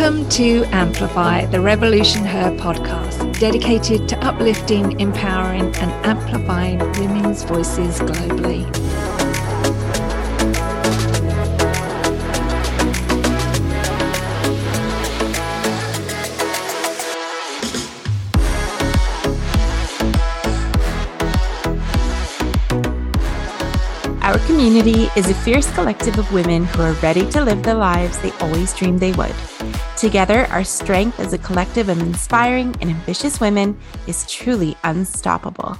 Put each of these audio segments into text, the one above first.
Welcome to Amplify, the Revolution Her podcast, dedicated to uplifting, empowering, and amplifying women's voices globally. Our community is a fierce collective of women who are ready to live the lives they always dreamed they would. Together, our strength as a collective of inspiring and ambitious women is truly unstoppable.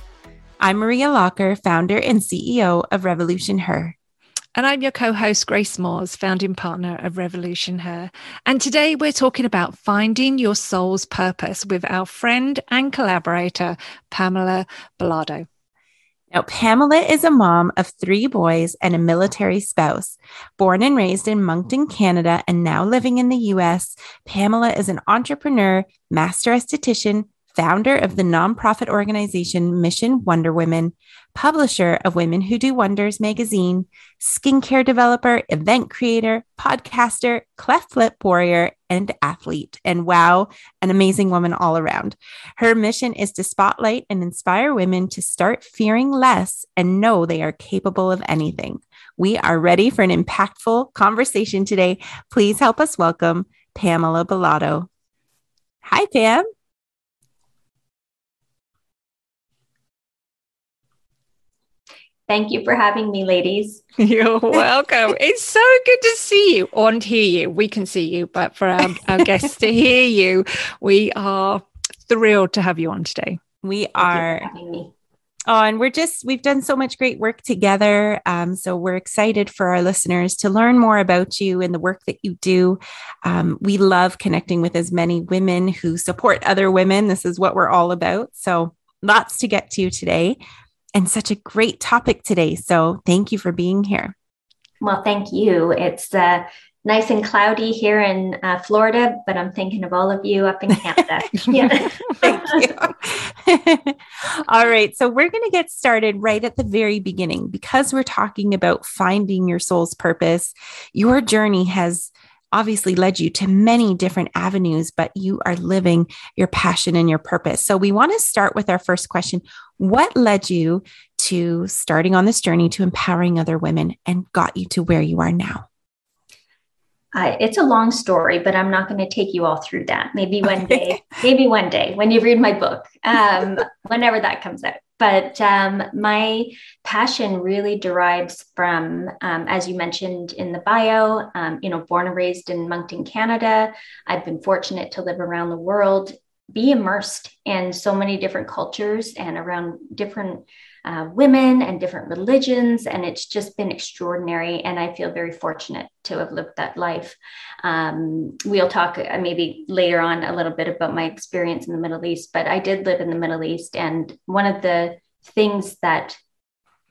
I'm Maria Locker, founder and CEO of Revolution Her. And I'm your co host, Grace Moores, founding partner of Revolution Her. And today we're talking about finding your soul's purpose with our friend and collaborator, Pamela Bolado. Now, Pamela is a mom of three boys and a military spouse. Born and raised in Moncton, Canada, and now living in the US, Pamela is an entrepreneur, master esthetician, founder of the nonprofit organization Mission Wonder Women, publisher of Women Who Do Wonders magazine, skincare developer, event creator, podcaster, cleft lip warrior, and athlete. And wow, an amazing woman all around. Her mission is to spotlight and inspire women to start fearing less and know they are capable of anything. We are ready for an impactful conversation today. Please help us welcome Pamela Bolado. Hi, Pam. Thank you for having me, ladies. You're welcome. it's so good to see you and hear you. We can see you, but for our, our guests to hear you, we are thrilled to have you on today. We are. Oh, and we're just, we've done so much great work together. Um, so we're excited for our listeners to learn more about you and the work that you do. Um, we love connecting with as many women who support other women. This is what we're all about. So lots to get to today and such a great topic today. So thank you for being here. Well, thank you. It's uh, nice and cloudy here in uh, Florida, but I'm thinking of all of you up in Canada. yeah. thank you. all right. So we're going to get started right at the very beginning because we're talking about finding your soul's purpose. Your journey has obviously led you to many different avenues, but you are living your passion and your purpose. So, we want to start with our first question What led you to starting on this journey to empowering other women and got you to where you are now? Uh, it's a long story, but I'm not going to take you all through that. Maybe one day, maybe one day when you read my book, um, whenever that comes out. But um, my passion really derives from, um, as you mentioned in the bio, um, you know, born and raised in Moncton, Canada. I've been fortunate to live around the world, be immersed in so many different cultures and around different uh, women and different religions. And it's just been extraordinary. And I feel very fortunate to have lived that life. Um, we'll talk uh, maybe later on a little bit about my experience in the Middle East, but I did live in the Middle East. And one of the things that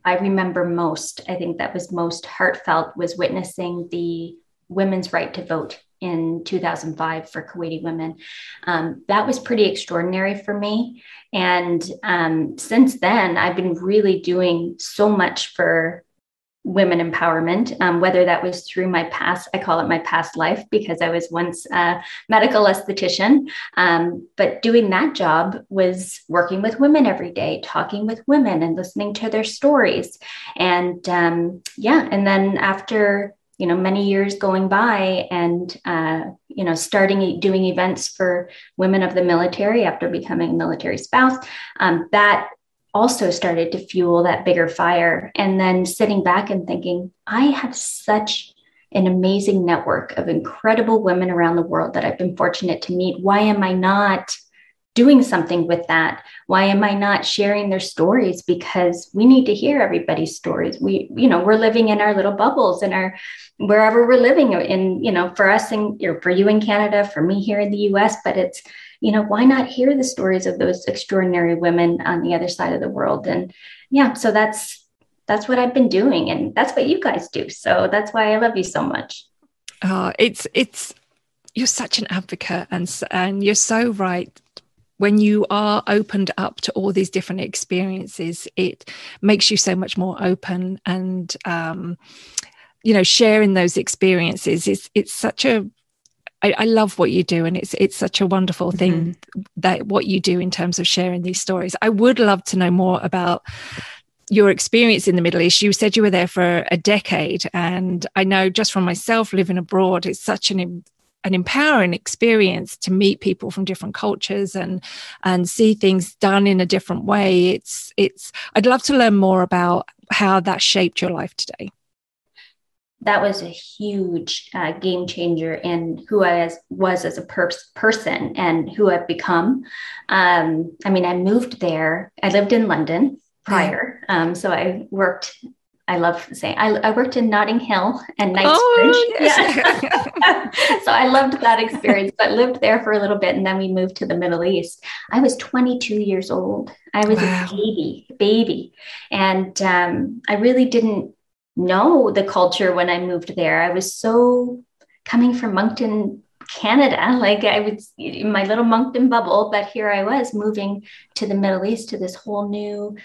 I remember most, I think that was most heartfelt, was witnessing the women's right to vote in 2005 for Kuwaiti women. Um, that was pretty extraordinary for me. And um, since then, I've been really doing so much for women empowerment, um, whether that was through my past, I call it my past life because I was once a medical esthetician. Um, but doing that job was working with women every day, talking with women and listening to their stories. And um, yeah, and then after you know many years going by and uh, you know starting doing events for women of the military after becoming a military spouse um, that also started to fuel that bigger fire. And then sitting back and thinking i have such an amazing network of incredible women around the world that i've been fortunate to meet. Why am i not doing something with that? Why am i not sharing their stories? Because we need to hear everybody's stories. We you know we're living in our little bubbles and our wherever we're living in you know for us and for you in canada for me here in the us but it's you know why not hear the stories of those extraordinary women on the other side of the world? And yeah so that's that's what i've been doing and that's what you guys do. So that's why i love you so much. Uh, it's it's you're such an advocate and and you're so right when you are opened up to all these different experiences, it makes you so much more open and um, you know sharing those experiences. is it's such a I, I, love what you do, and it's it's such a wonderful thing mm-hmm. that what you do in terms of sharing these stories. I would love to know more about your experience in the Middle East. You said you were there for a decade, and I know just from myself living abroad, it's such an an empowering experience to meet people from different cultures and and see things done in a different way. It's it's. I'd love to learn more about how that shaped your life today that was a huge uh, game changer in who I was, was as a pers- person and who I've become. Um, I mean, I moved there. I lived in London prior, um, so I worked. I love saying I, I worked in Notting Hill and Knightsbridge. Oh, yes. yeah. so I loved that experience, but lived there for a little bit, and then we moved to the Middle East. I was 22 years old. I was wow. a baby, baby, and um, I really didn't know the culture when I moved there. I was so coming from Moncton, Canada, like I was in my little Moncton bubble, but here I was moving to the Middle East to this whole new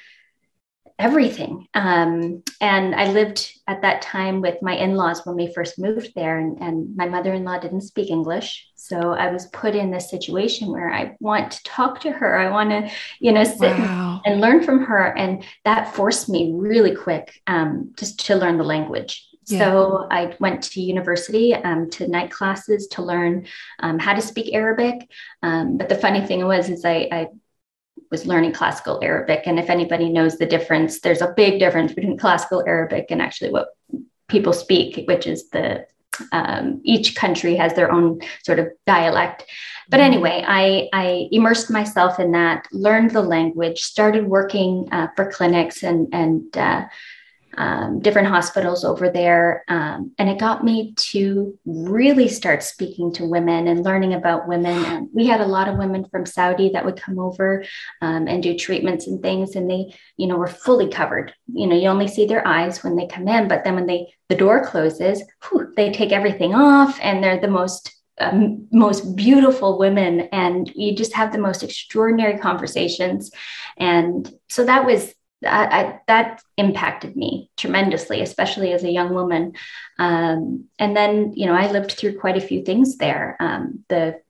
everything. Um, and I lived at that time with my in laws when we first moved there, and, and my mother in law didn't speak English. So I was put in this situation where I want to talk to her. I want to, you know, sit wow. and learn from her. And that forced me really quick um, just to learn the language. Yeah. So I went to university um, to night classes to learn um, how to speak Arabic. Um, but the funny thing was, is I, I was learning classical Arabic. And if anybody knows the difference, there's a big difference between classical Arabic and actually what people speak, which is the um, each country has their own sort of dialect. But mm-hmm. anyway, I, I immersed myself in that, learned the language, started working uh, for clinics and, and uh, um, different hospitals over there. Um, and it got me to really start speaking to women and learning about women. And we had a lot of women from Saudi that would come over um, and do treatments and things. And they, you know, were fully covered. You know, you only see their eyes when they come in, but then when they the door closes, whew, they take everything off and they're the most um, most beautiful women and you just have the most extraordinary conversations and so that was that, I, that impacted me tremendously, especially as a young woman. Um, and then, you know, I lived through quite a few things there. Um, the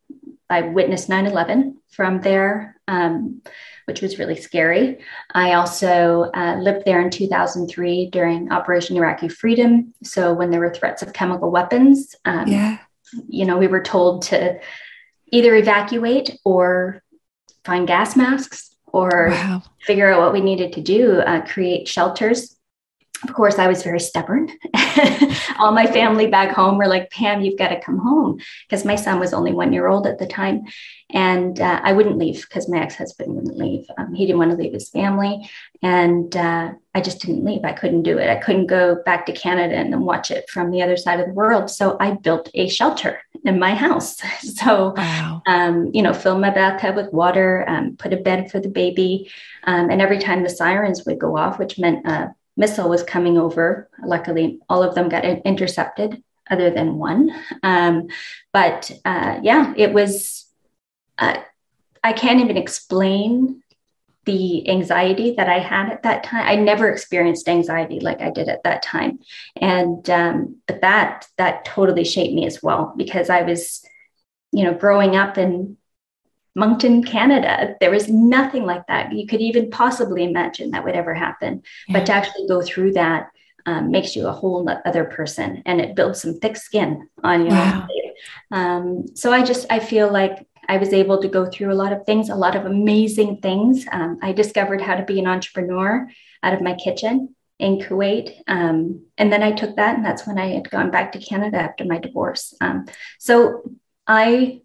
I witnessed 9/11 from there, um, which was really scary. I also uh, lived there in 2003 during Operation Iraqi Freedom. So when there were threats of chemical weapons, um, yeah. you know, we were told to either evacuate or find gas masks or wow. figure out what we needed to do, uh, create shelters. Of course, I was very stubborn. All my family back home were like, Pam, you've got to come home because my son was only one year old at the time. And uh, I wouldn't leave because my ex husband wouldn't leave. Um, he didn't want to leave his family. And uh, I just didn't leave. I couldn't do it. I couldn't go back to Canada and then watch it from the other side of the world. So I built a shelter in my house. So, wow. um, you know, fill my bathtub with water, um, put a bed for the baby. Um, and every time the sirens would go off, which meant a missile was coming over, luckily all of them got intercepted other than one. Um, but uh, yeah, it was, uh, I can't even explain the anxiety that I had at that time. I never experienced anxiety like I did at that time, and um, but that that totally shaped me as well because I was, you know, growing up in Moncton, Canada. There was nothing like that you could even possibly imagine that would ever happen. Yeah. But to actually go through that um, makes you a whole other person, and it builds some thick skin on you. Wow. Um, so I just I feel like I was able to go through a lot of things, a lot of amazing things. Um, I discovered how to be an entrepreneur out of my kitchen in Kuwait. Um, and then I took that, and that's when I had gone back to Canada after my divorce. Um, so I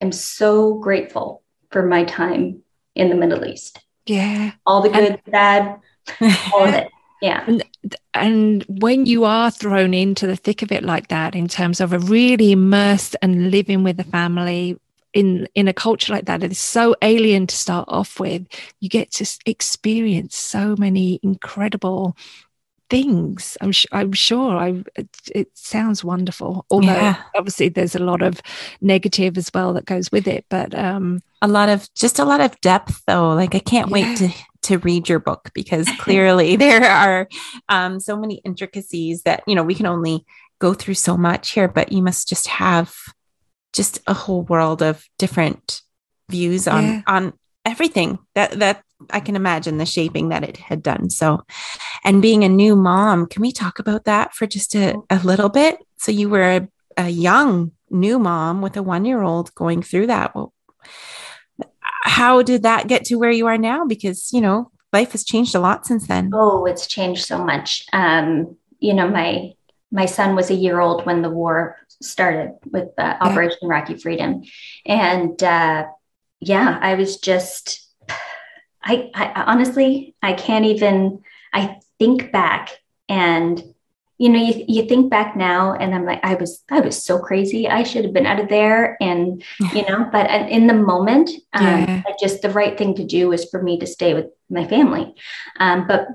am so grateful for my time in the Middle East. Yeah. All the good, and- bad, all of it. Yeah. And, and when you are thrown into the thick of it like that, in terms of a really immersed and living with the family, in in a culture like that it is so alien to start off with you get to experience so many incredible things i'm, sh- I'm sure i it, it, sounds wonderful although yeah. obviously there's a lot of negative as well that goes with it but um a lot of just a lot of depth though like i can't yeah. wait to to read your book because clearly there are um, so many intricacies that you know we can only go through so much here but you must just have just a whole world of different views on yeah. on everything that that I can imagine the shaping that it had done. So, and being a new mom, can we talk about that for just a, a little bit? So, you were a, a young new mom with a one year old going through that. Well, how did that get to where you are now? Because, you know, life has changed a lot since then. Oh, it's changed so much. Um, you know, my my son was a year old when the war started with uh, yeah. Operation Iraqi Freedom, and uh, yeah, I was just, I, I honestly, I can't even. I think back and you know you, you think back now and i'm like i was i was so crazy i should have been out of there and you know but in the moment um, yeah. just the right thing to do was for me to stay with my family um, but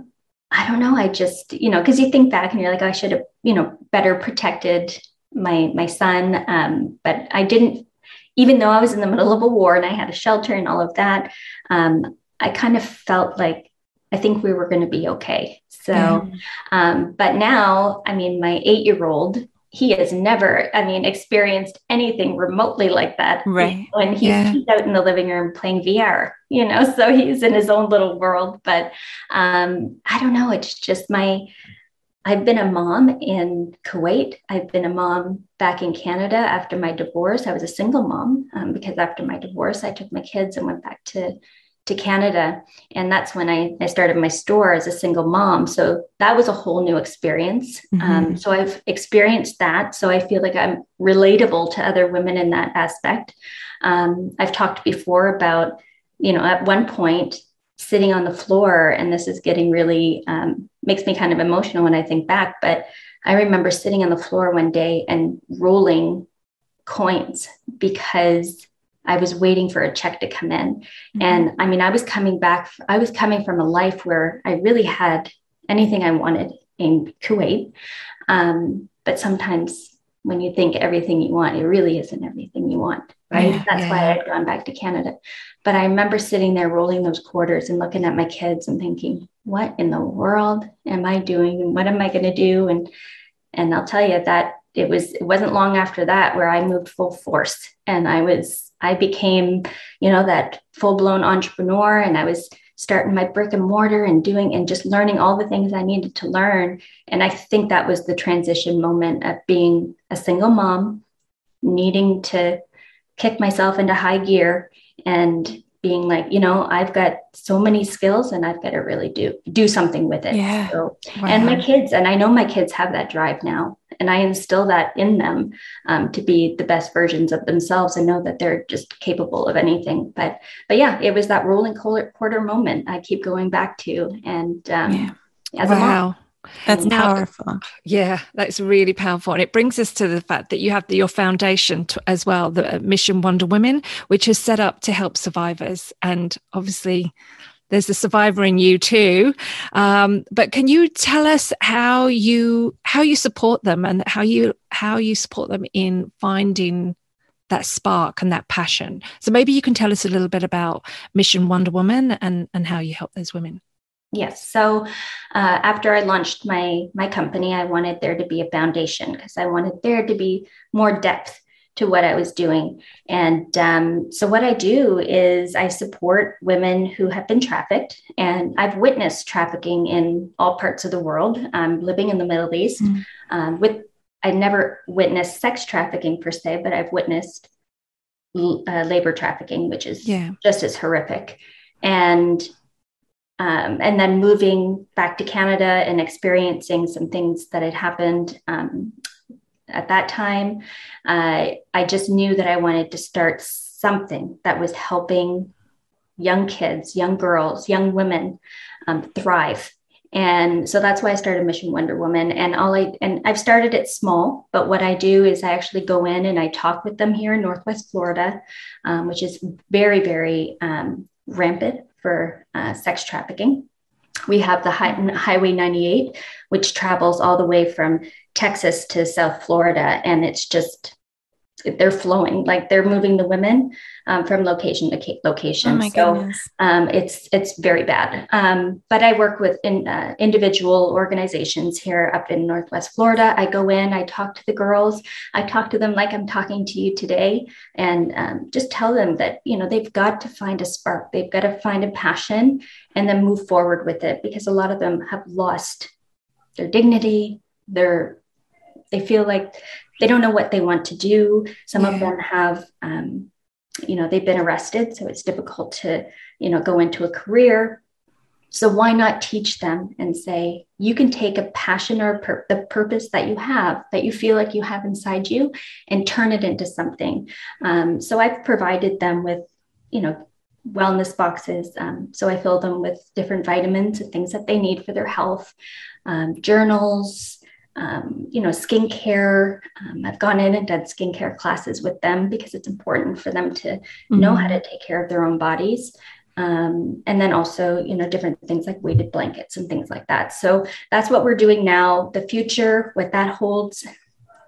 i don't know i just you know because you think back and you're like i should have you know better protected my my son um, but i didn't even though i was in the middle of a war and i had a shelter and all of that um, i kind of felt like i think we were going to be okay so, yeah. um, but now, I mean, my eight year old, he has never, I mean, experienced anything remotely like that. Right. When he's, yeah. he's out in the living room playing VR, you know, so he's in his own little world. But um, I don't know. It's just my, I've been a mom in Kuwait. I've been a mom back in Canada after my divorce. I was a single mom um, because after my divorce, I took my kids and went back to to Canada. And that's when I, I started my store as a single mom. So that was a whole new experience. Mm-hmm. Um, so I've experienced that. So I feel like I'm relatable to other women in that aspect. Um, I've talked before about, you know, at one point, sitting on the floor, and this is getting really, um, makes me kind of emotional when I think back. But I remember sitting on the floor one day and rolling coins because I was waiting for a check to come in. Mm-hmm. And I mean, I was coming back, I was coming from a life where I really had anything I wanted in Kuwait. Um, but sometimes when you think everything you want, it really isn't everything you want. Right. Yeah, That's yeah. why I'd gone back to Canada. But I remember sitting there rolling those quarters and looking at my kids and thinking, what in the world am I doing? And what am I going to do? And and I'll tell you that it was it wasn't long after that where I moved full force and I was I became, you know, that full blown entrepreneur and I was starting my brick and mortar and doing and just learning all the things I needed to learn. And I think that was the transition moment of being a single mom, needing to kick myself into high gear and being like, you know, I've got so many skills and I've got to really do do something with it. Yeah. So, wow. and my kids, and I know my kids have that drive now and I instill that in them um, to be the best versions of themselves and know that they're just capable of anything. But but yeah, it was that rolling quarter moment I keep going back to, and um, yeah. as wow. a mom. That's powerful. Yeah, that's really powerful. And it brings us to the fact that you have the, your foundation to, as well, the uh, Mission Wonder Women, which is set up to help survivors. And obviously, there's a survivor in you too. Um, but can you tell us how you how you support them and how you how you support them in finding that spark and that passion? So maybe you can tell us a little bit about Mission Wonder Woman and and how you help those women. Yes. So uh, after I launched my my company, I wanted there to be a foundation because I wanted there to be more depth to what I was doing. And um, so, what I do is I support women who have been trafficked, and I've witnessed trafficking in all parts of the world. I'm living in the Middle East. Mm-hmm. Um, with I never witnessed sex trafficking per se, but I've witnessed uh, labor trafficking, which is yeah. just as horrific. And um, and then moving back to Canada and experiencing some things that had happened um, at that time. Uh, I just knew that I wanted to start something that was helping young kids, young girls, young women um, thrive. And so that's why I started Mission Wonder Woman. And all I and I've started it small, but what I do is I actually go in and I talk with them here in Northwest Florida, um, which is very, very um, rampant for uh, sex trafficking. We have the high, Highway 98, which travels all the way from Texas to South Florida. And it's just they're flowing like they're moving the women um, from location to location. Oh so um, it's it's very bad. Um, but i work with in, uh, individual organizations here up in northwest florida. I go in i talk to the girls i talk to them like i'm talking to you today and um, just tell them that you know they've got to find a spark they've got to find a passion and then move forward with it because a lot of them have lost their dignity their they feel like they don't know what they want to do. Some yeah. of them have, um, you know, they've been arrested, so it's difficult to, you know, go into a career. So why not teach them and say you can take a passion or pur- the purpose that you have that you feel like you have inside you and turn it into something. Um, so I've provided them with, you know, wellness boxes. Um, so I fill them with different vitamins and things that they need for their health, um, journals, um, you know, skincare. Um, I've gone in and done skincare classes with them because it's important for them to mm-hmm. know how to take care of their own bodies. Um, and then also, you know, different things like weighted blankets and things like that. So that's what we're doing now. The future, what that holds,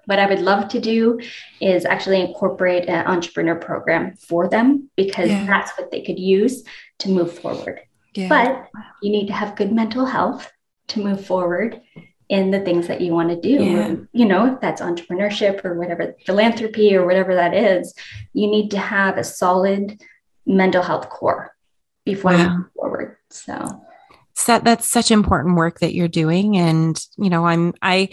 what I would love to do is actually incorporate an entrepreneur program for them because yeah. that's what they could use to move forward. Yeah. But you need to have good mental health to move forward in the things that you want to do. Yeah. You know, if that's entrepreneurship or whatever, philanthropy or whatever that is, you need to have a solid mental health core before wow. you move forward. So so that's such important work that you're doing and you know i'm i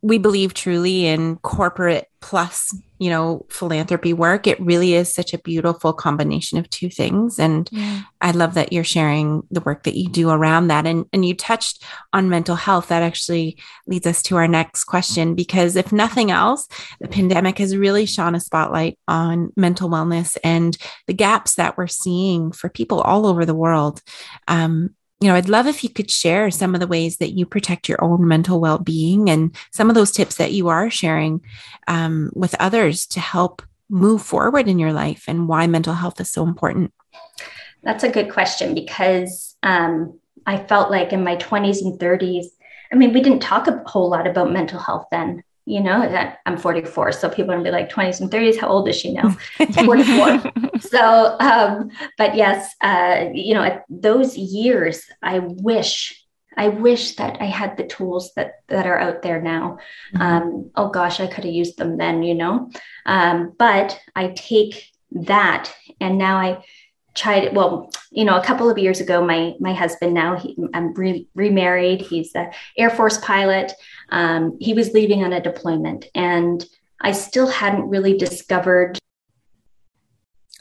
we believe truly in corporate plus you know philanthropy work it really is such a beautiful combination of two things. And yeah. i love that you're sharing the work that you do around that. And and you touched on mental health. That actually leads us to our next question because if nothing else the pandemic has really shone a spotlight on mental wellness and the gaps that we're seeing for people all over the world. Um, you know, I'd love if you could share some of the ways that you protect your own mental well being and some of those tips that you are sharing um, with others to help move forward in your life and why mental health is so important. That's a good question because um, I felt like in my 20s and 30s, I mean, we didn't talk a whole lot about mental health then you know that i'm 44 so people are gonna be like 20s and 30s how old is she now? 44 so um but yes uh you know at those years i wish i wish that i had the tools that that are out there now. Mm-hmm. um oh gosh i could have used them then you know? Um but i take that and now i tried well you know a couple of years ago my my husband now he, i'm re- remarried. He's an air force pilot. Um, he was leaving on a deployment and i still hadn't really discovered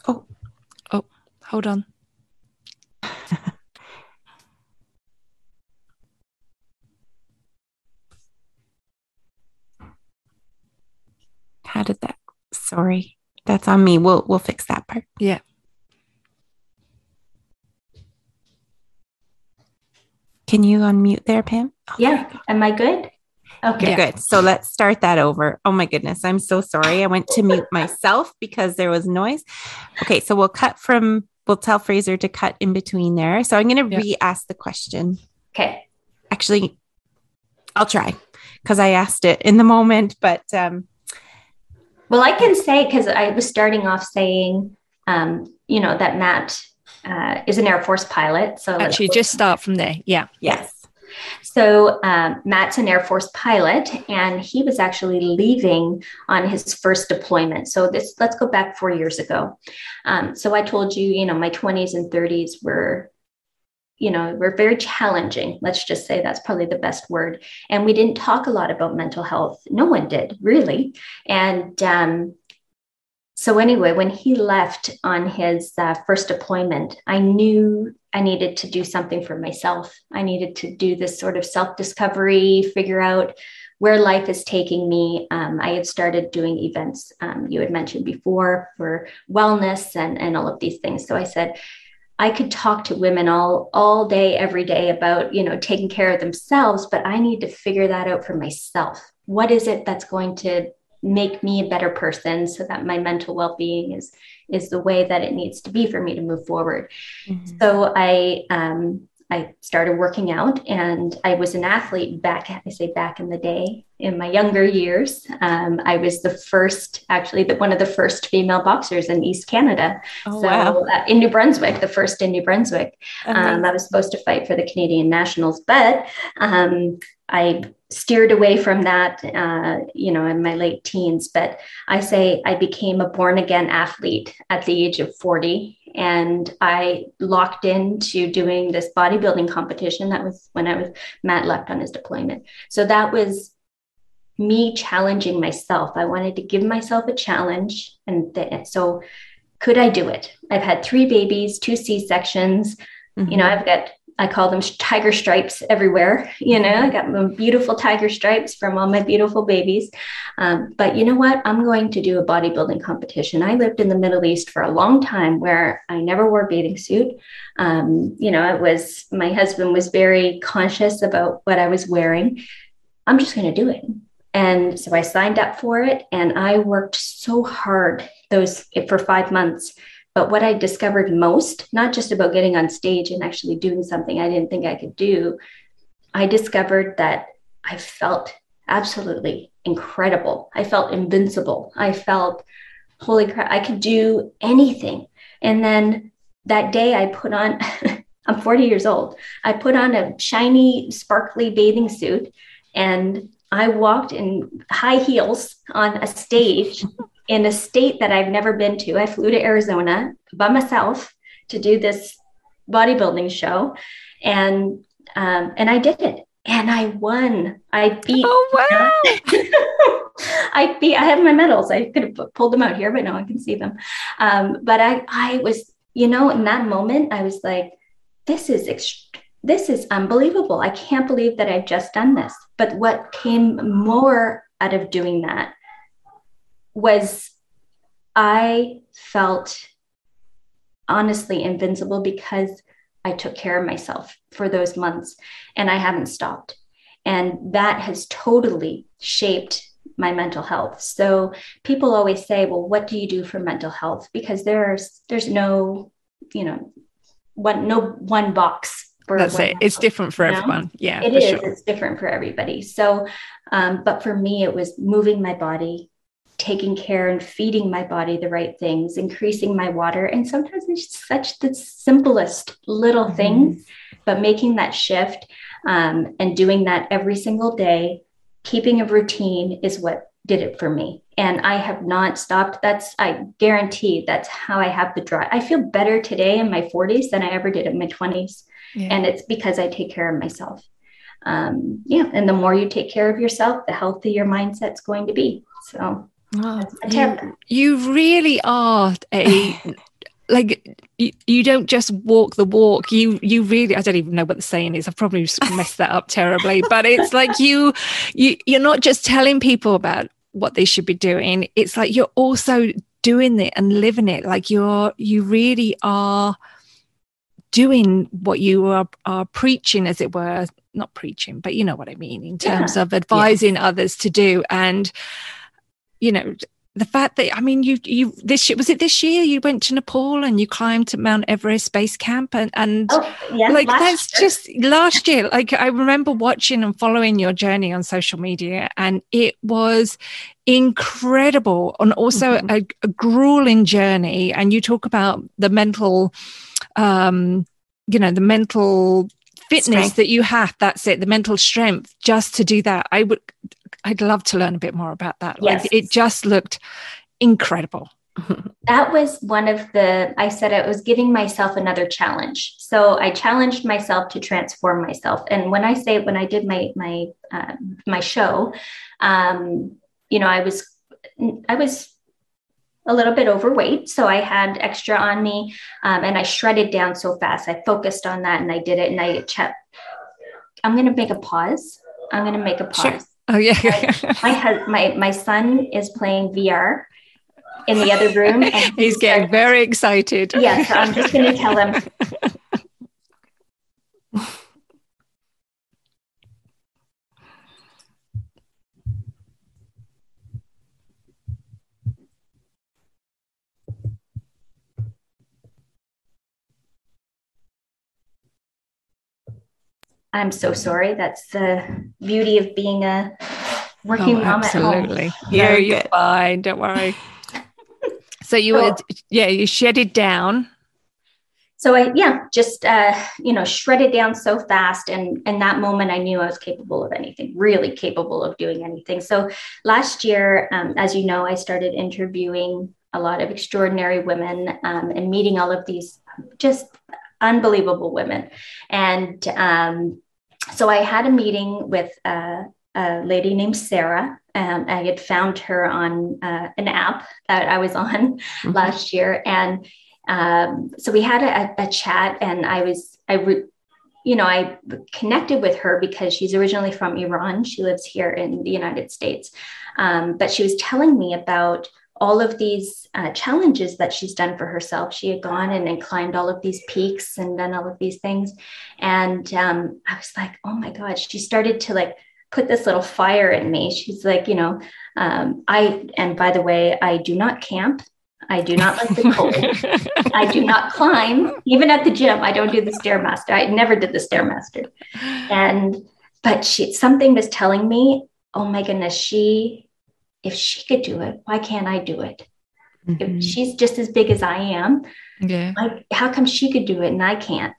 oh oh hold on. How did that sorry that's on me. We'll we'll fix that part. Yeah Can you unmute there, Pam? Oh yeah. Am I good? Okay. You're good. So let's start that over. Oh my goodness. I'm so sorry. I went to mute myself because there was noise. Okay. So we'll cut from, we'll tell Fraser to cut in between there. So I'm going to re ask the question. Okay. Actually, I'll try because I asked it in the moment, but. um Well, I can say, because I was starting off saying, um, you know, that Matt uh, is an Air Force pilot. So actually, just start from there. Yeah. Yes. So um, Matt's an Air Force pilot, and he was actually leaving on his first deployment. So this, let's go back four years ago. Um, so I told you, you know, my 20s and 30s were, you know, were very challenging. Let's just say that's probably the best word. And we didn't talk a lot about mental health. No one did really. And um, so anyway, when he left on his uh, first deployment, I knew I needed to do something for myself. I needed to do this sort of self discovery, figure out where life is taking me. Um, I had started doing events um, you had mentioned before for wellness and, and all of these things. So I said, I could talk to women all all day, every day about you know taking care of themselves, but I need to figure that out for myself. What is it that's going to make me a better person so that my mental well-being is is the way that it needs to be for me to move forward mm-hmm. so i um, I started working out, and I was an athlete back. I say back in the day, in my younger years. Um, I was the first, actually, the, one of the first female boxers in East Canada. Oh, so wow. uh, in New Brunswick, the first in New Brunswick. Um, I was supposed to fight for the Canadian Nationals, but um, I steered away from that, uh, you know, in my late teens. But I say I became a born again athlete at the age of 40. And I locked into doing this bodybuilding competition. That was when I was, Matt left on his deployment. So that was me challenging myself. I wanted to give myself a challenge. And th- so could I do it? I've had three babies, two C sections. Mm-hmm. You know, I've got I call them tiger stripes everywhere. You know, I got my beautiful tiger stripes from all my beautiful babies. Um, but you know what? I'm going to do a bodybuilding competition. I lived in the Middle East for a long time where I never wore a bathing suit. Um, you know, it was my husband was very conscious about what I was wearing. I'm just going to do it. And so I signed up for it and I worked so hard those for five months but what I discovered most, not just about getting on stage and actually doing something I didn't think I could do, I discovered that I felt absolutely incredible. I felt invincible. I felt, holy crap, I could do anything. And then that day I put on, I'm 40 years old, I put on a shiny, sparkly bathing suit and I walked in high heels on a stage in a state that I've never been to. I flew to Arizona by myself to do this bodybuilding show, and um, and I did it, and I won. I beat. Oh wow! I beat. I have my medals. I could have pulled them out here, but no one can see them. Um, but I, I was, you know, in that moment, I was like, this is. Ext- this is unbelievable. I can't believe that I've just done this. But what came more out of doing that was I felt honestly invincible because I took care of myself for those months and I haven't stopped. And that has totally shaped my mental health. So people always say, well, what do you do for mental health? Because there's there's no, you know, one no one box for That's it. It's different for everyone. Yeah. It is. Sure. It's different for everybody. So um, but for me it was moving my body, taking care and feeding my body the right things, increasing my water. And sometimes it's such the simplest little mm-hmm. things, but making that shift um, and doing that every single day, keeping a routine is what did it for me. And I have not stopped. That's, I guarantee that's how I have the drive. I feel better today in my 40s than I ever did in my 20s. Yeah. And it's because I take care of myself. Um, yeah. And the more you take care of yourself, the healthier your mindset's going to be. So Oh, you, you really are a like you, you don't just walk the walk. You you really i don't even know what the saying is. I've probably messed that up terribly. But it's like you you you're not just telling people about what they should be doing. It's like you're also doing it and living it. Like you're you really are doing what you are, are preaching as it were. Not preaching but you know what i mean in terms yeah. of advising yeah. others to do. And you know the fact that I mean you you this was it this year you went to Nepal and you climbed to Mount Everest base camp and and oh, yeah, like that's year. just last year like I remember watching and following your journey on social media and it was incredible and also mm-hmm. a, a, grueling journey and you talk about the mental um you know the mental fitness strength. that you have that's it the mental strength just to do that i would I'd love to learn a bit more about that. Yes. Like it just looked incredible. that was one of the i said i was giving myself another challenge so i challenged myself to transform myself and when i say when i did my my uh, my show um you know i was i was a little bit overweight so i had extra on me um, and i shredded down so fast i focused on that and i did it and i kept i'm going to make a pause i'm going to make a pause sure. Oh yeah. my, my my son is playing VR in the other room. he's, he's getting very excited. Yes, yeah, so I'm just going to tell him I'm so sorry. That's the beauty of being a working Oh, mom absolutely. at home. Yeah, you're fine. Don't worry. so you So- were, yeah, you shed it down. So I, yeah, just uh, you know, shredded down so fast, and in that moment, I knew I was capable of anything, really capable of doing anything. So last year, um, as you know, I started interviewing a lot of extraordinary women um, and meeting all of these just unbelievable women, and um, so I had a meeting with uh, a lady named Sarah. Um, I had found her on uh, an app that I was on Mhm. last year, and um, so we had a, a chat, and I was I re- you know I connected with her because she's originally from Iran. She lives here in the United States, um, but she was telling me about all of these uh, challenges that she's done for herself. She had gone and, and climbed all of these peaks and done all of these things, and um, I was like, oh my god! She started to like put this little fire in me. She's like, you know, um, I and by the way, I do not camp. I do not like the cold. I do not climb. Even at the gym, I don't do the stairmaster. I never did the stairmaster. And but she something was telling me, oh my goodness, she if she could do it, why can't I do it? Mhm. If she's just as big as I am, yeah. like how come she could do it and I can't?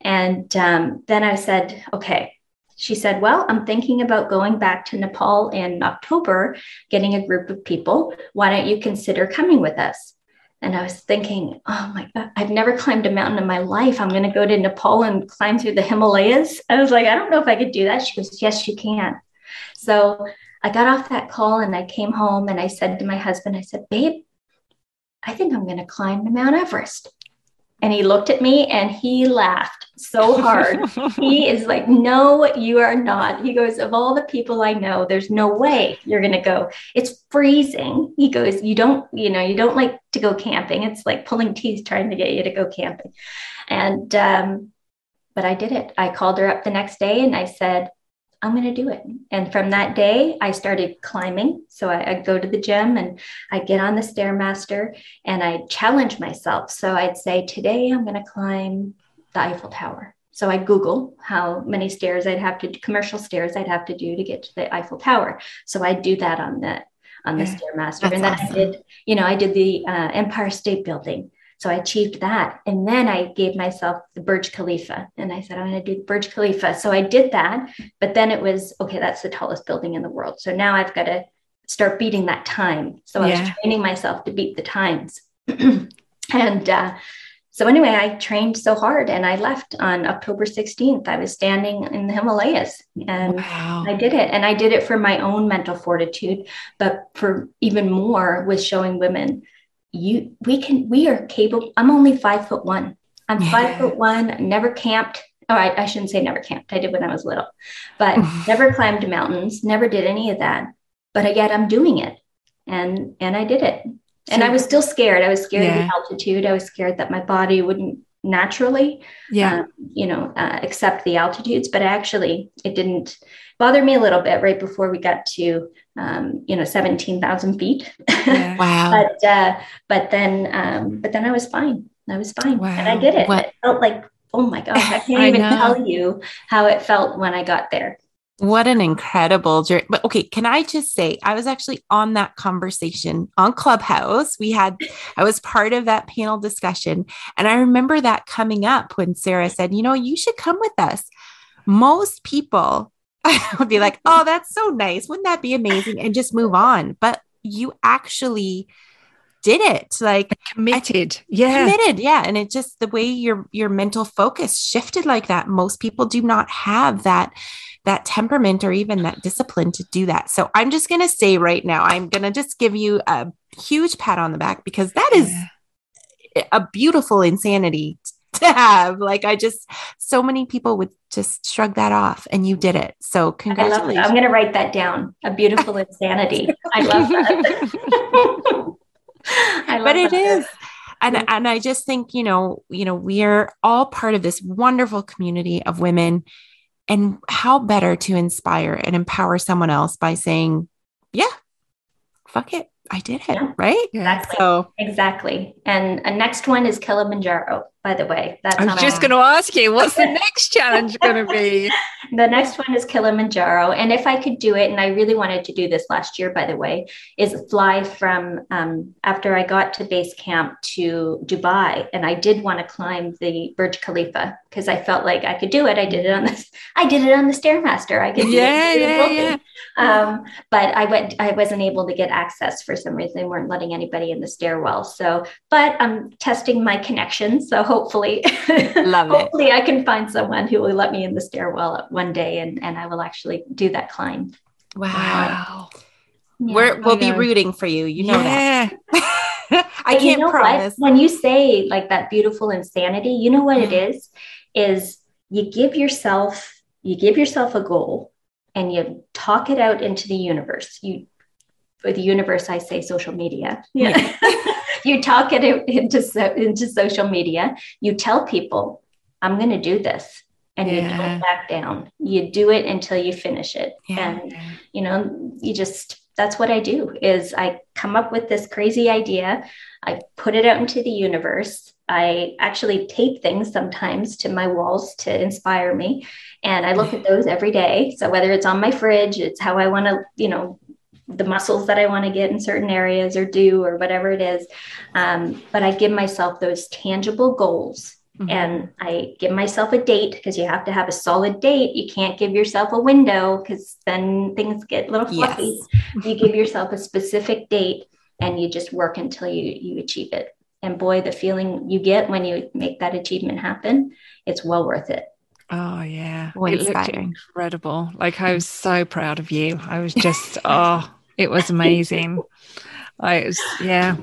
And um, then I said, okay. She said, well, I'm thinking about going back to Nepal in October, getting a group of people. Why don't you consider coming with us? And I was thinking, oh my God, I've never climbed a mountain in my life. I'm going to go to Nepal and climb through the Himalayas. I was like, I don't know if I could do that. She goes, yes, you can. So I got off that call and I came home and I said to my husband, I said, babe, I think I'm going to climb the Mount Everest. And he looked at me and he laughed so hard. he is like, No, you are not. He goes, Of all the people I know, there's no way you're going to go. It's freezing. He goes, You don't, you know, you don't like to go camping. It's like pulling teeth trying to get you to go camping. And, um, but I did it. I called her up the next day and I said, I'm going to do it. And from that day, I started climbing. So I, I'd go to the gym and I'd get on the Stairmaster and I'd challenge myself. So I'd say, Today I'm going to climb the Eiffel Tower. So I Google how many stairs I'd have to commercial stairs I'd have to do to get to the Eiffel Tower. So I'd do that on the on the Yeah, Stairmaster. And then awesome. I did, you know, I did the uh, Empire State Building. So I achieved that. And then I gave myself the Burj Khalifa and I said, I'm going to do the Burj Khalifa. So I did that. But then it was, okay, that's the tallest building in the world. So now I've got to start beating that time. So I was training myself to beat the times. and uh, so anyway, I trained so hard and I left on October 16th. I was standing in the Himalayas and wow. I did it. And I did it for my own mental fortitude, but for even more with showing women, you we can we are capable. I'm only five foot one. I'm five foot one, never camped. All right, I shouldn't say never camped. I did when I was little, but never climbed mountains, never did any of that. But yet I'm doing it. And and I did it. And So- I was still scared. I was scared of Yeah. the altitude. I was scared that my body wouldn't naturally yeah. um, you know, uh, accept the altitudes, but actually it didn't bother me a little bit right before we got to, um, you know, 17,000 feet. yeah. Wow. but, uh, but then, um, but then I was fine. I was fine. And I did it. What- It felt like, oh my gosh, I can't I even know. tell you how it felt when I got there. What an incredible journey. But okay, can I just say, I was actually on that conversation on Clubhouse. We had, I was part of that panel discussion. And I remember that coming up when Sarah said, you know, you should come with us. Most people would be like, oh, that's so nice. Wouldn't that be amazing? And just move on. But you actually did it. Like, Committed. Yeah. committed yeah and it just the way your your mental focus shifted like that most people do not have that that temperament or even that discipline to do that so i'm just going to say right now i'm going to just give you a huge pat on the back because that is Yeah. a beautiful insanity to have like i just so many people would just shrug that off and you did it so I love it. congratulations I'm going to write that down. A beautiful insanity. I love that. I love but it that. is and and i just think you know you know we're all part of this wonderful community of women and how better to inspire and empower someone else by saying yeah fuck it I did it, yeah. right? Exactly. So exactly. And a next one is Kilimanjaro by the way. That's I was just going to ask you, what's the next challenge going to be? The next one is Kilimanjaro. And if I could do it, and I really wanted to do this last year, by the way, is fly from um, after I got to base camp to Dubai. And I did want to climb the Burj Khalifa because I felt like I could do it. I did it on this, I did it on the Stairmaster. I could yeah, yeah, yeah. Um, but I went, I wasn't able to get access for some reason. They weren't letting anybody in the stairwell. So, but I'm testing my connections. So hopefully, love hopefully I can find someone who will let me in the stairwell one day and, and I will actually do that climb. Wow. Yeah, We're, oh, we'll be rooting for you. You know yeah. that. I can't you know promise. What? When you say like that beautiful insanity, you know what it mm-hmm. is? Is you give yourself, you give yourself a goal and you talk it out into the universe. You for the universe, I say social media. Yeah. you talk it into, into social media. You tell people, I'm going to do this. And yeah. you don't back down. You do it until you finish it. Yeah. And, you know, you just, that's what I do is I come up with this crazy idea. I put it out into the universe. I actually tape things sometimes to my walls to inspire me. And I look at those every day. So whether it's on my fridge, it's how I want to, you know, the muscles that I want to get in certain areas or do or whatever it is. Um, but I give myself those tangible goals mm-hmm. and I give myself a date because you have to have a solid date. You can't give yourself a window because then things get a little fluffy. Yes. you give yourself a specific date and you just work until you, you achieve it. And boy, the feeling you get when you make that achievement happen, it's well worth it. Oh yeah, it looked incredible. Like I was so proud of you. I was just oh, it was amazing. I was yeah.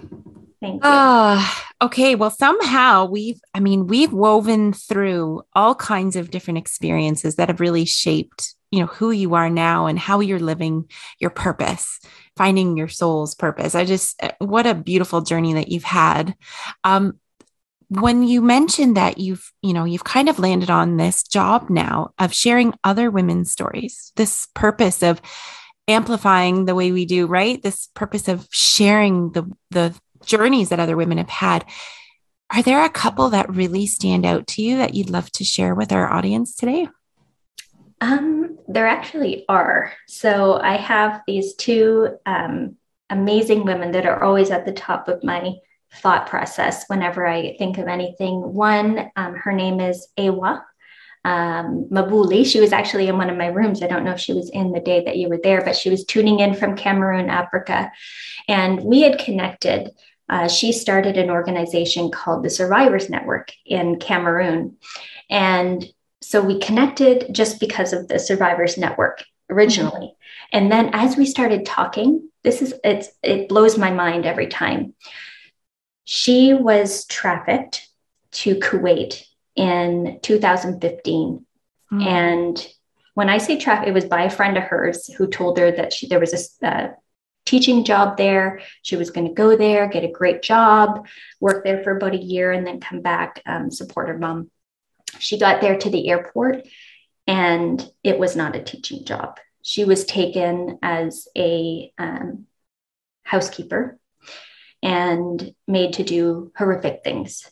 Thank you. Oh, okay. Well, somehow we've, I mean, we've woven through all kinds of different experiences that have really shaped, you know, who you are now and how you're living your purpose, finding your soul's purpose. I just, what a beautiful journey that you've had. Um, when you mentioned that you've you know you've kind of landed on this job now of sharing other women's stories this purpose of amplifying the way we do right? This purpose of sharing the the journeys that other women have had. Are there a couple that really stand out to you that you'd love to share with our audience today? Um there actually are. So i have these two um, amazing women that are always at the top of my thought process whenever I think of anything. One, um, her name is Ewa um, Mabuli. She was actually in one of my rooms. I don't know if she was in the day that you were there, but she was tuning in from Cameroon, Africa. And we had connected. Uh, she started an organization called the Survivors Network in Cameroon. And so we connected just because of the Survivors Network originally. Mm-hmm. And then as we started talking, this is it's it blows my mind every time. She was trafficked to Kuwait in 2015. Mm. And when I say traffic, it was by a friend of hers who told her that she, there was a uh, teaching job there. She was going to go there, get a great job, work there for about a year, and then come back, um, support her mom. She got there to the airport, and it was not a teaching job. She was taken as a um, housekeeper and made to do horrific things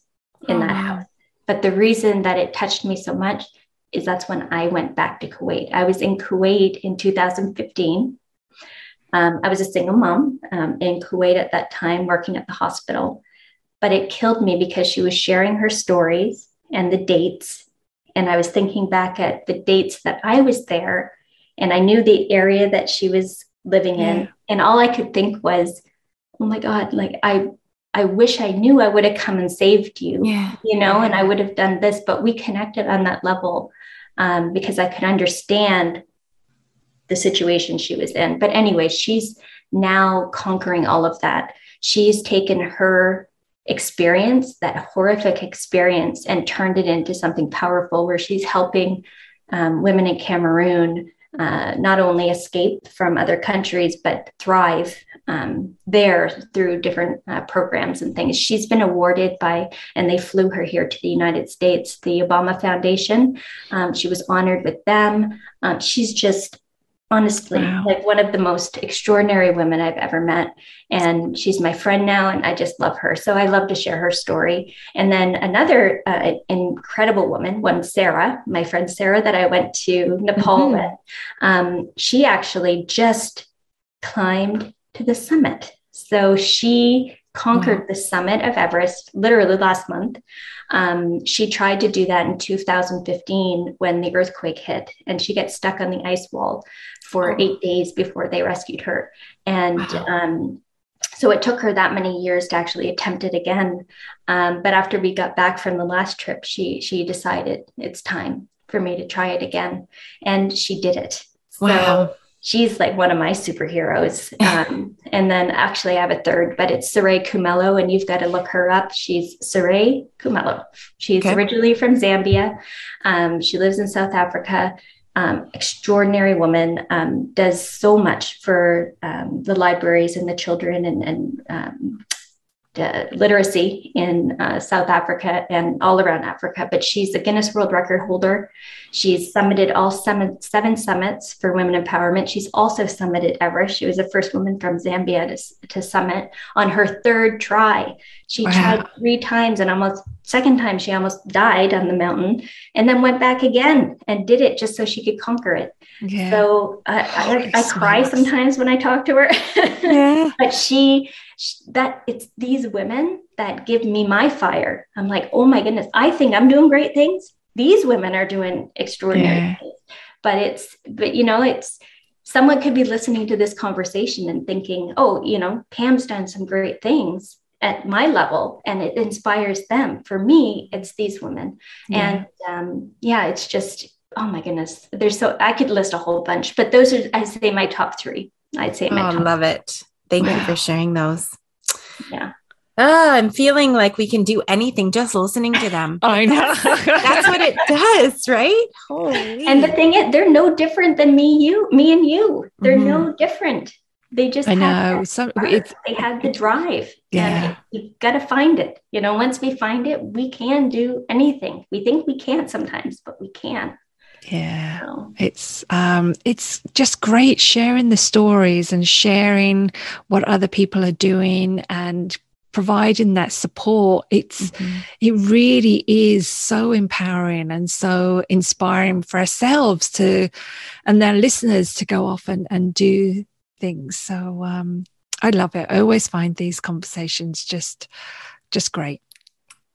in oh, that house. But the reason that it touched me so much is that's when I went back to Kuwait. I was in Kuwait in 2015. Um, I was a single mom um, in Kuwait at that time, working at the hospital. But it killed me because she was sharing her stories and the dates. And I was thinking back at the dates that I was there, and I knew the area that she was living yeah. in. And all I could think was, oh my god like i i wish i knew i would have come and saved you yeah. you know and i would have done this but we connected on that level um, because i could understand the situation she was in. But anyway she's now conquering all of that. She's taken her experience that horrific experience and turned it into something powerful where she's helping um, women in cameroon uh, not only escape from other countries but thrive um, there through different uh, programs and things. She's been awarded by, and they flew her here to the United States, the Obama Foundation. Um, she was honored with them. Um, she's just honestly wow. like one of the most extraordinary women i've ever met and she's my friend now and i just love her so i love to share her story and then another uh, incredible woman one sarah my friend sarah that i went to nepal mm-hmm. with um, she actually just climbed to the summit so she conquered wow. the summit of everest literally last month um, she tried to do that in 2015 when the earthquake hit, and she gets stuck on the ice wall for oh. eight days before they rescued her. And wow. um, so it took her that many years to actually attempt it again. Um, but after we got back from the last trip, she she decided it's time for me to try it again, and she did it. Wow. She's like one of my superheroes. Um, and then actually, I have a third, but it's Saray Khumalo, and you've got to look her up. She's Saray Khumalo. She's okay. originally from Zambia. Um, she lives in South Africa. Um, extraordinary woman, um, does so much for um, the libraries and the children and, and um, uh, literacy in uh, South Africa and all around Africa, but she's a Guinness World Record holder. She's summited all seven, seven summits for women empowerment. She's also summited Everest. She was the first woman from Zambia to, to summit on her third try. She wow. tried three times and almost second time she almost died on the mountain and then went back again and did it just so she could conquer it. Yeah. So uh, I, I, cry sometimes when I talk to her. yeah. but she that it's these women that give me my fire. I'm like, oh my goodness, I think I'm doing great things. These women are doing extraordinary yeah. things. But it's, but you know, it's someone could be listening to this conversation and thinking, oh, you know, Pam's done some great things at my level and it inspires them. For me, it's these women. Yeah. And um, yeah, it's just, oh my goodness. There's so, I could list a whole bunch, but those are, I say, my top three. I'd say my oh, top love it. Thank you for sharing those. Yeah. Oh, I'm feeling like we can do anything just listening to them. I know. That's what it does, right? Holy. And the thing is, they're no different than me, you, me, and you. They're mm-hmm. no different. They just I know. Some, it's, they had the drive. Yeah. You got to find it. You know, once we find it, we can do anything. We think we can't sometimes, but we can. Yeah. It's um it's just great sharing the stories and sharing what other people are doing and providing that support it's mm-hmm. it really is so empowering and so inspiring for ourselves to and their listeners to go off and, and do things so um i love it i always find these conversations just just great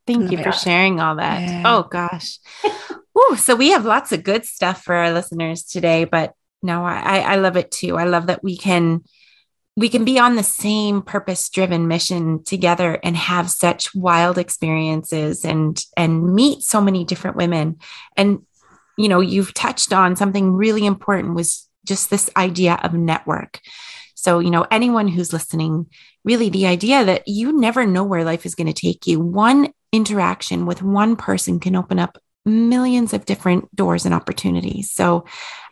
thank love you it. for sharing all that yeah. oh gosh Ooh, so we have lots of good stuff for our listeners today, but no, I, I love it too. I love that we can we can be on the same purpose driven mission together and have such wild experiences and and meet so many different women and you know you've touched on something really important was just this idea of network so you know anyone who's listening really the idea that you never know where life is going to take you one interaction with one person can open up millions of different doors and opportunities. So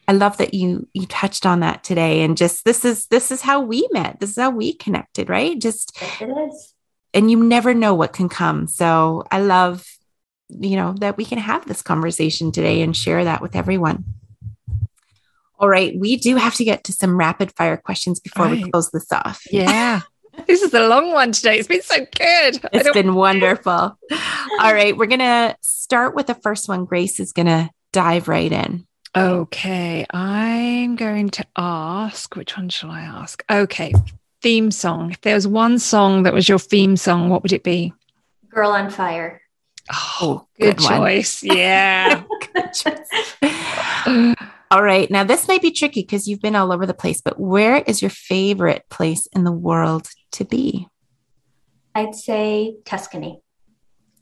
I love that you you touched on that today and just this is this is how we met. This is how we connected, right? Just it is. And you never know what can come. So I love you know that we can have this conversation today and share that with everyone. All right, we do have to get to some rapid fire questions before right. we close this off. Yeah. this is a long one today. It's been so good. It's been wonderful. All right, we're going to start with the first one. Grace is going to dive right in. Okay, I'm going to ask which one shall I ask? Okay, theme song. If there was one song that was your theme song, what would it be? Girl on Fire. Oh, oh good, good choice. Yeah. good choice. All right. Now, this might be tricky because you've been all over the place, but where is your favorite place in the world to be? I'd say Tuscany.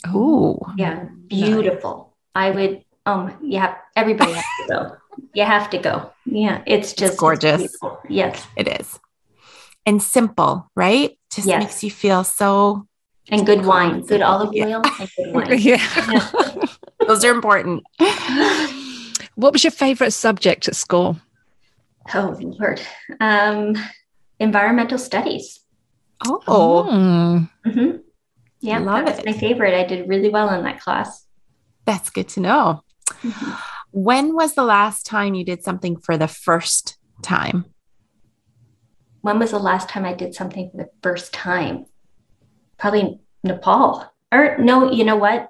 Oh, yeah. Beautiful. I would, um, yeah, everybody has to go. you have to go. Yeah. It's just it's gorgeous. It's yes. It is. And simple, right? Just yes. makes you feel so. And good wine, good olive oil, yeah. and good wine. yeah. yeah. Those are important. What was your favorite subject at school? Oh, Lord. Um, environmental studies. Oh. oh. Mm-hmm. Yeah, Love that was it. my favorite. I did really well in that class. That's good to know. Mm-hmm. When was the last time you did something for the first time? When was the last time I did something for the first time? Probably Nepal. Or no, you know what?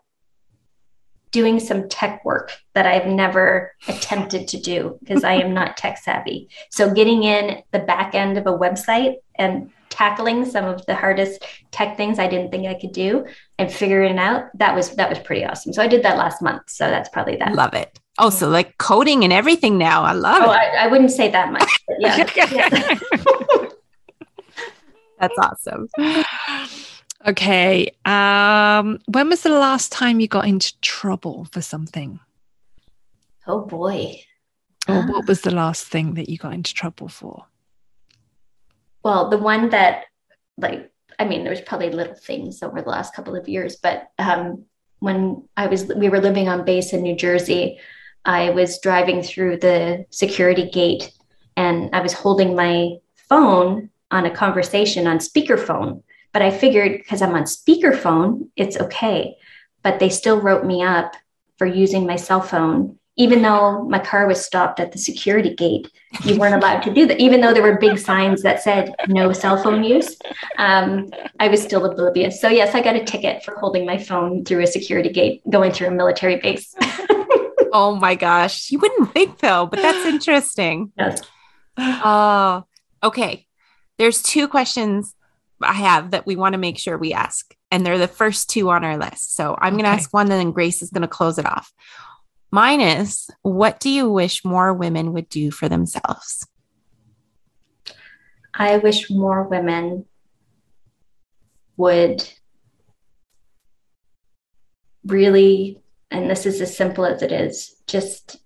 Doing some tech work that I've never attempted to do because I am not tech savvy. So getting in the back end of a website and tackling some of the hardest tech things I didn't think I could do and figuring it out, that was that was pretty awesome. So I did that last month. So that's probably that. Love it. Oh, so like coding and everything now. I love oh, it. I, I, wouldn't say that much. yeah. yeah. that's awesome. Okay. Um, when was the last time you got into trouble for something? Oh boy. Or what was the last thing that you got into trouble for? well, the one that like I mean, there was probably little things over the last couple of years, but um, when I was we were living on base in New Jersey, I was driving through the security gate and I was holding my phone on a conversation on speakerphone. But I figured because I'm on speakerphone, it's okay. But they still wrote me up for using my cell phone even though my car was stopped at the security gate, you weren't allowed to do that. Even though there were big signs that said no cell phone use, um, I was still oblivious. So, yes, I got a ticket for holding my phone through a security gate going through a military base. oh my gosh. You wouldn't think though, but that's interesting. Yes. Oh, okay. There's two questions I have that we want to make sure we ask. And they're the first two on our list. So I'm okay. going to ask one, and then Grace is going to close it off. Mine is what do you wish more women would do for themselves? I wish more women would really, and this is as simple as it is, just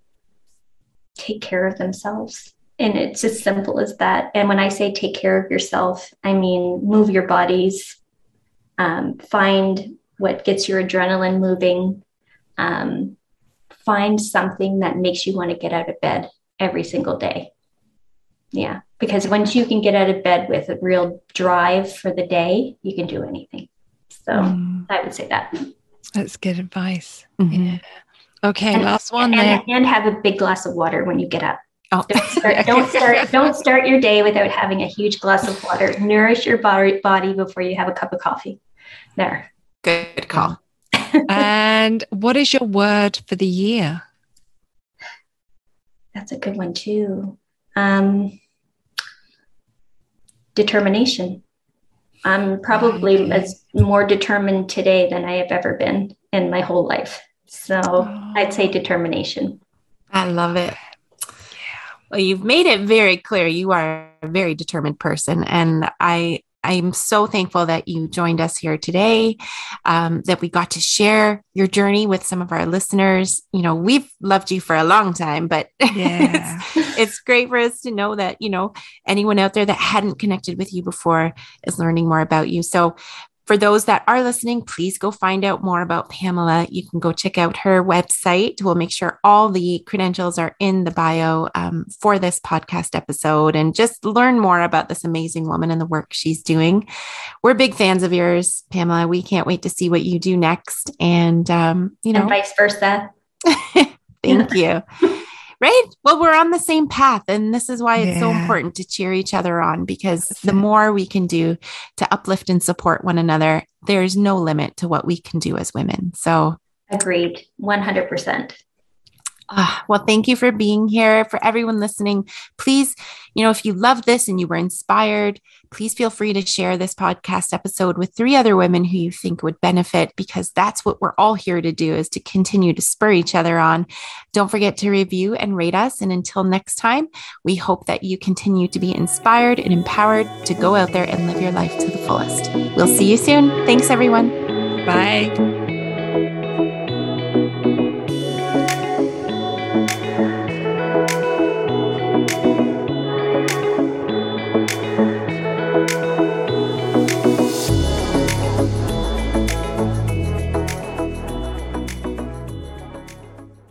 take care of themselves. And it's as simple as that. And when I say take care of yourself, I mean move your bodies, um, find what gets your adrenaline moving, um, find something that makes you want to get out of bed every single day. Yeah, because once you can get out of bed with a real drive for the day, you can do anything. So mm. I would say that. That's good advice. Mm-hmm. Yeah. Okay, and, last one. And, and, have a big glass of water when you get up. Oh. Don't start, don't start, don't start your day without having a huge glass of water. Nourish your body, body before you have a cup of coffee. There. Good call and what is your word for the year? That's a good one too. Um, determination. I'm probably okay. as more determined today than I have ever been in my whole life. So oh. I'd say determination. I love it. Well, you've made it very clear you are a very determined person. And I I'm so thankful that you joined us here today, um, that we got to share your journey with some of our listeners. You know, we've loved you for a long time, but yeah. it's, it's great for us to know that, you know, anyone out there that hadn't connected with you before is learning more about you. So for those that are listening, please go find out more about Pamela. You can go check out her website. We'll make sure all the credentials are in the bio um, for this podcast episode and just learn more about this amazing woman and the work she's doing. We're big fans of yours, Pamela. We can't wait to see what you do next. And, um, you know, and vice versa. Thank you. Right. Well, we're on the same path. And this is why it's yeah. so important to cheer each other on because the more we can do to uplift and support one another, there's no limit to what we can do as women. So, agreed 100%. Uh, well, thank you for being here. For everyone listening, please, you know, if you love this and you were inspired, please feel free to share this podcast episode with three other women who you think would benefit because that's what we're all here to do is to continue to spur each other on. Don't forget to review and rate us. And until next time, we hope that you continue to be inspired and empowered to go out there and live your life to the fullest. We'll see you soon. Thanks, everyone. Bye.